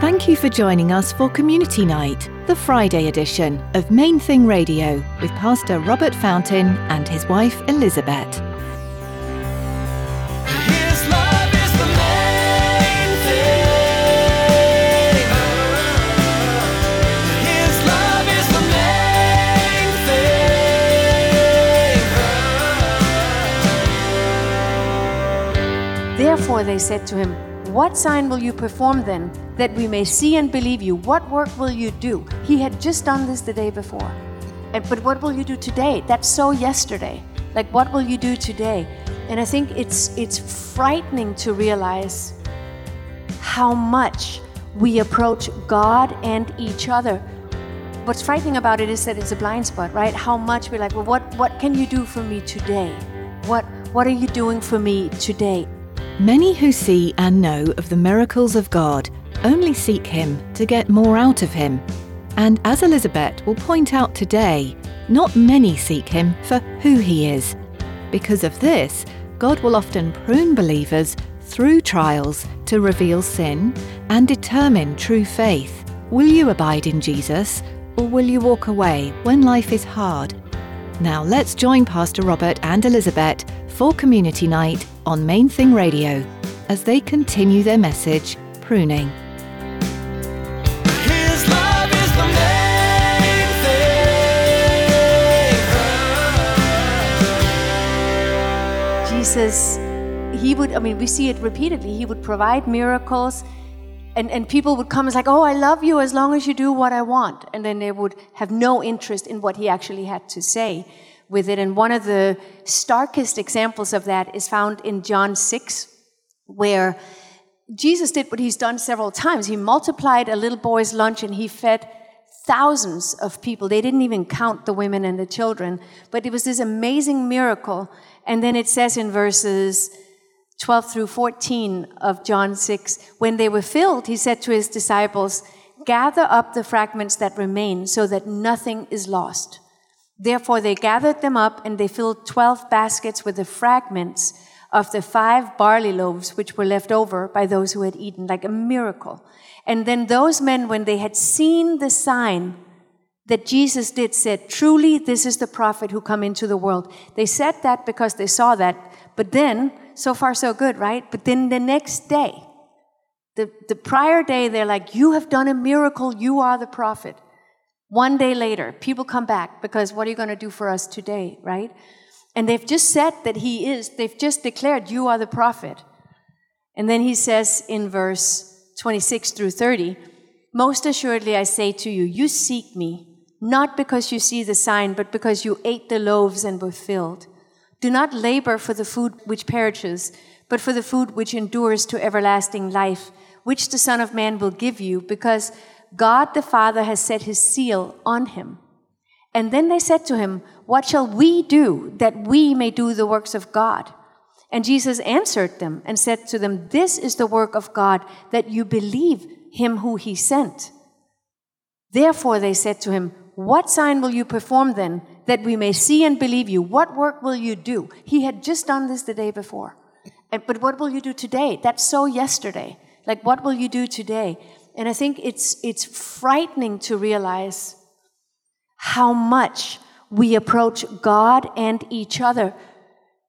Thank you for joining us for Community Night, the Friday edition of Main Thing Radio with Pastor Robert Fountain and his wife Elizabeth. His love is the main thing. His love is the main thing. Therefore they said to him, What sign will you perform then, that we may see and believe you? What work will you do? He had just done this the day before. And, but what will you do today? That's so yesterday. Like, what will you do today? And I think it's it's frightening to realize how much we approach God and each other. What's frightening about it is that it's a blind spot, right? How much we're like, well, what what can you do for me today? What what are you doing for me today? Many who see and know of the miracles of God only seek Him to get more out of Him. And as Elizabeth will point out today, not many seek Him for who He is. Because of this, God will often prune believers through trials to reveal sin and determine true faith. Will you abide in Jesus or will you walk away when life is hard? Now let's join Pastor Robert and Elizabeth for Community Night on Main Thing Radio as they continue their message, Pruning. Jesus, he would, I mean, we see it repeatedly. He would provide miracles, and, and people would come and like, oh, I love you as long as you do what I want. And then they would have no interest in what he actually had to say with it. And one of the starkest examples of that is found in John 6, where Jesus did what he's done several times. He multiplied a little boy's lunch and he fed thousands of people. They didn't even count the women and the children, but it was this amazing miracle. And then it says in verses 12 through 14 of John 6 when they were filled, he said to his disciples, Gather up the fragments that remain so that nothing is lost. Therefore, they gathered them up and they filled 12 baskets with the fragments of the five barley loaves which were left over by those who had eaten, like a miracle. And then those men, when they had seen the sign that Jesus did, said, Truly, this is the prophet who come into the world. They said that because they saw that. But then, so far so good, right? But then the next day, the, the prior day, they're like, You have done a miracle, you are the prophet. One day later, people come back because what are you going to do for us today, right? And they've just said that he is, they've just declared, You are the prophet. And then he says in verse 26 through 30, Most assuredly I say to you, you seek me, not because you see the sign, but because you ate the loaves and were filled. Do not labor for the food which perishes, but for the food which endures to everlasting life, which the Son of Man will give you, because God the Father has set his seal on him. And then they said to him, What shall we do that we may do the works of God? And Jesus answered them and said to them, This is the work of God, that you believe him who he sent. Therefore they said to him, What sign will you perform then, that we may see and believe you? What work will you do? He had just done this the day before. But what will you do today? That's so yesterday. Like, what will you do today? And I think it's, it's frightening to realize how much we approach God and each other.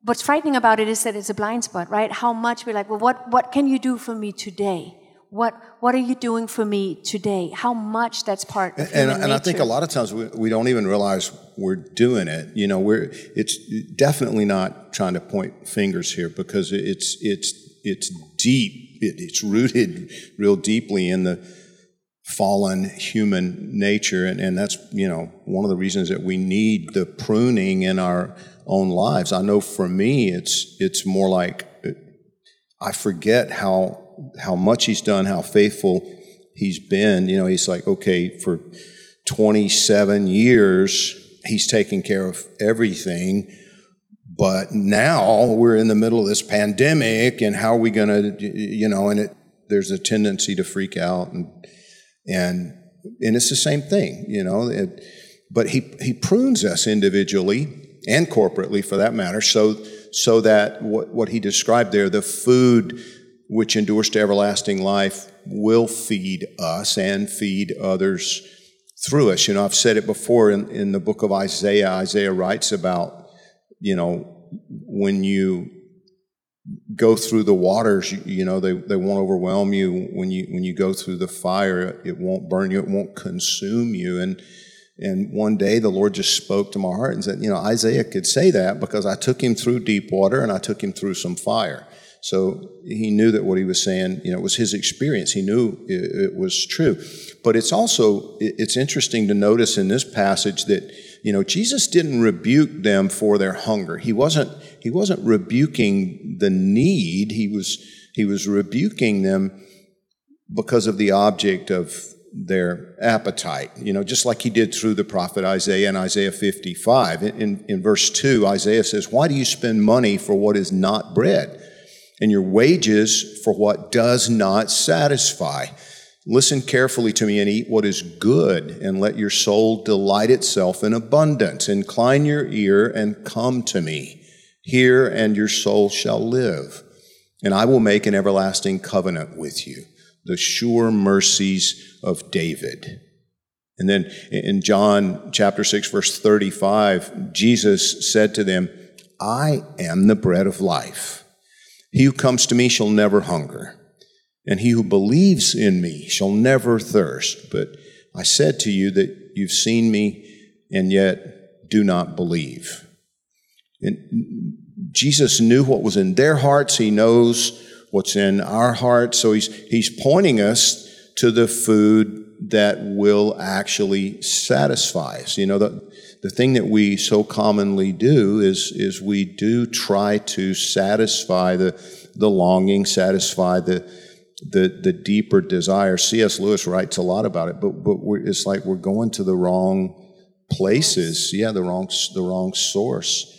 What's frightening about it is that it's a blind spot, right? How much we're like, well, what, what can you do for me today? What, what are you doing for me today? How much that's part of and, human and I think a lot of times we, we don't even realize we're doing it. You know, we're it's definitely not trying to point fingers here because it's it's it's deep. It, it's rooted real deeply in the fallen human nature, and, and that's you know one of the reasons that we need the pruning in our own lives. I know for me, it's it's more like uh, I forget how how much he's done, how faithful he's been. You know, he's like, okay, for 27 years, he's taken care of everything. But now we're in the middle of this pandemic, and how are we going to, you know, and it, there's a tendency to freak out, and and and it's the same thing, you know. It, but he he prunes us individually and corporately, for that matter, so so that what what he described there, the food which endures to everlasting life, will feed us and feed others through us. You know, I've said it before in, in the book of Isaiah. Isaiah writes about, you know, when you go through the waters, you, you know, they, they won't overwhelm you. When you, when you go through the fire, it won't burn you, it won't consume you. And, and one day the Lord just spoke to my heart and said, you know, Isaiah could say that because I took him through deep water and I took him through some fire. So he knew that what he was saying, you know, was his experience. He knew it, it was true. But it's also, it- it's interesting to notice in this passage that, you know, Jesus didn't rebuke them for their hunger. He wasn't, he wasn't rebuking the need. He was, he was rebuking them because of the object of their appetite. You know, just like he did through the prophet Isaiah in Isaiah 55. In, in, in verse 2, Isaiah says, Why do you spend money for what is not bread, and your wages for what does not satisfy? Listen carefully to me and eat what is good, and let your soul delight itself in abundance. Incline your ear and come to me. Hear, and your soul shall live. And I will make an everlasting covenant with you, the sure mercies of David. And then in John chapter 6, verse 35, Jesus said to them, I am the bread of life. He who comes to me shall never hunger, and he who believes in me shall never thirst. But I said to you that you've seen me and yet do not believe. And Jesus knew what was in their hearts. He knows what's in our hearts. So he's, he's pointing us to the food that will actually satisfy us. You know, the, the thing that we so commonly do is, is we do try to satisfy the, the longing, satisfy the, the, the deeper desire. C.S. Lewis writes a lot about it, but, but it's like we're going to the wrong places. Yeah, the wrong, the wrong source.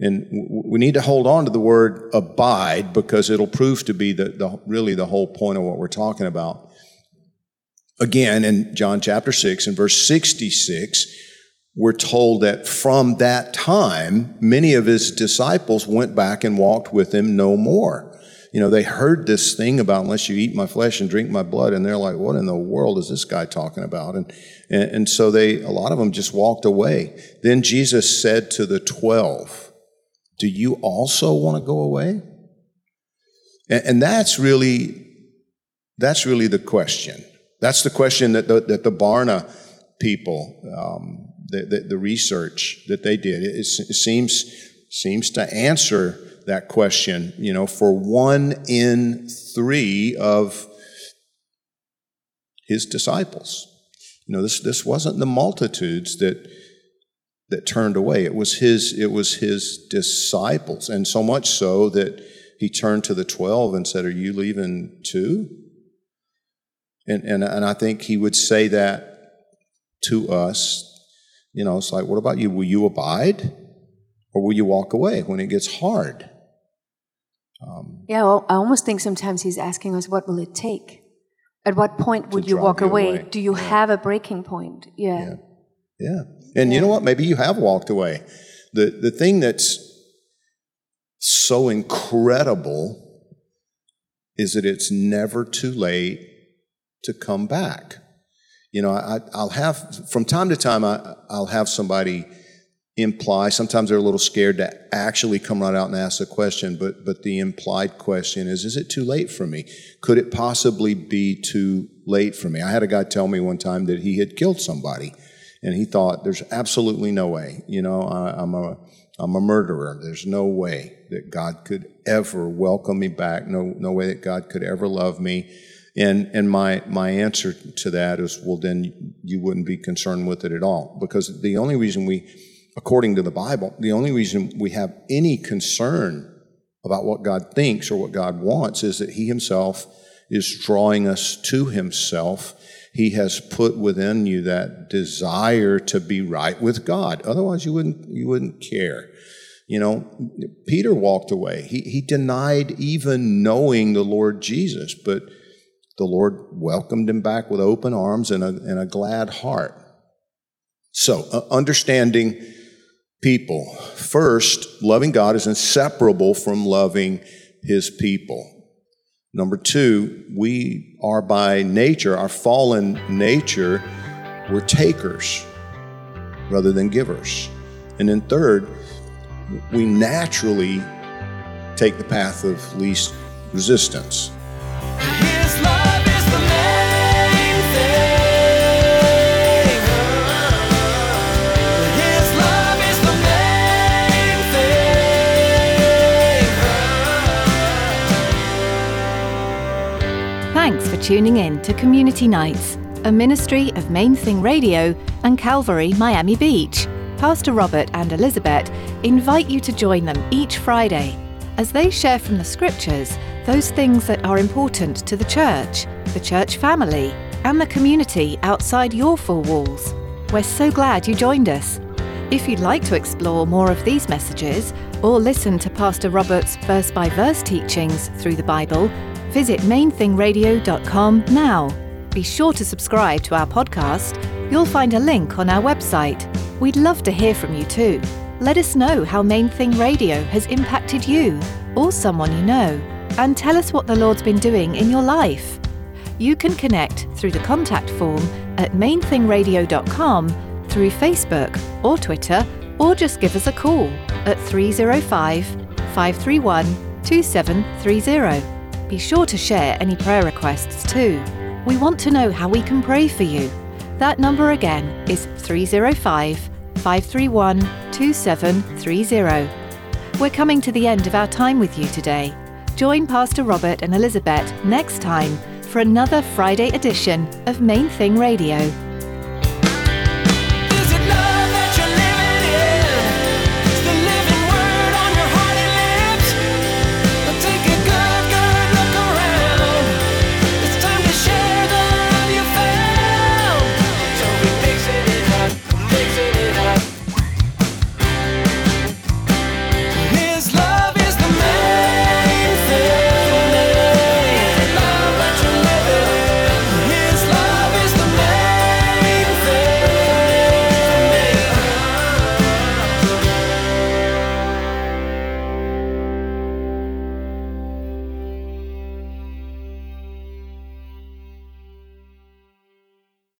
and we need to hold on to the word abide because it'll prove to be the, the, really the whole point of what we're talking about. Again, in John chapter 6 and verse 66, we're told that from that time, many of his disciples went back and walked with him no more. You know, they heard this thing about unless you eat my flesh and drink my blood, and they're like, what in the world is this guy talking about? And, and, and so they, a lot of them just walked away. Then Jesus said to the 12, do you also want to go away? And, and that's really, that's really the question. That's the question that the, that the Barna people, um, the, the, the research that they did, it, it seems, seems to answer that question. You know, for one in three of his disciples. You know, this, this wasn't the multitudes that, that turned away. It was his, it was his disciples. And so much so that he turned to the 12 and said, Are you leaving too? And, and, and I think he would say that to us. You know, it's like, what about you? Will you abide? Or will you walk away when it gets hard? Um, Yeah, well, I almost think sometimes he's asking us, what will it take? At what point would you walk away? away. Do you have a breaking point? Yeah. Yeah. Yeah. And you know what? Maybe you have walked away. The, the thing that's so incredible is that it's never too late to come back. You know, I, I'll have, from time to time, I, I'll have somebody imply, sometimes they're a little scared to actually come right out and ask the question, but, but the implied question is, is it too late for me? Could it possibly be too late for me? I had a guy tell me one time that he had killed somebody and he thought there's absolutely no way you know I, i'm a i'm a murderer. There's no way that god could ever welcome me back. No no way that god could ever love me. And and my my answer to that is well then you wouldn't be concerned with it at all. Because the only reason we according to the bible the only reason we have any concern about what god thinks or what god wants is that he himself is drawing us to himself He has put within you that desire to be right with God. Otherwise, you wouldn't, you wouldn't care. You know, Peter walked away. He, he denied even knowing the Lord Jesus, but the Lord welcomed him back with open arms and a, and a glad heart. So, uh, understanding people. First, loving God is inseparable from loving his people. Number two, we are by nature, our fallen nature, we're takers rather than givers. And then third, we naturally take the path of least resistance. Tuning in to Community Nights, a ministry of Main Thing Radio and Calvary Miami Beach. Pastor Robert and Elizabeth invite you to join them each Friday as they share from the scriptures those things that are important to the church, the church family, and the community outside your four walls. We're so glad you joined us. If you'd like to explore more of these messages or listen to Pastor Robert's verse by verse teachings through the Bible, visit mainthingradio.com now. Be sure to subscribe to our podcast. You'll find a link on our website. We'd love to hear from you too. Let us know how Main Thing Radio has impacted you or someone you know, and tell us what the Lord's been doing in your life. You can connect through the contact form at mainthingradio.com, through Facebook or Twitter, or just give us a call at 305 531 2730. Be sure to share any prayer requests too. We want to know how we can pray for you. That number again is 305 531 2730. We're coming to the end of our time with you today. Join Pastor Robert and Elizabeth next time for another Friday edition of Main Thing Radio.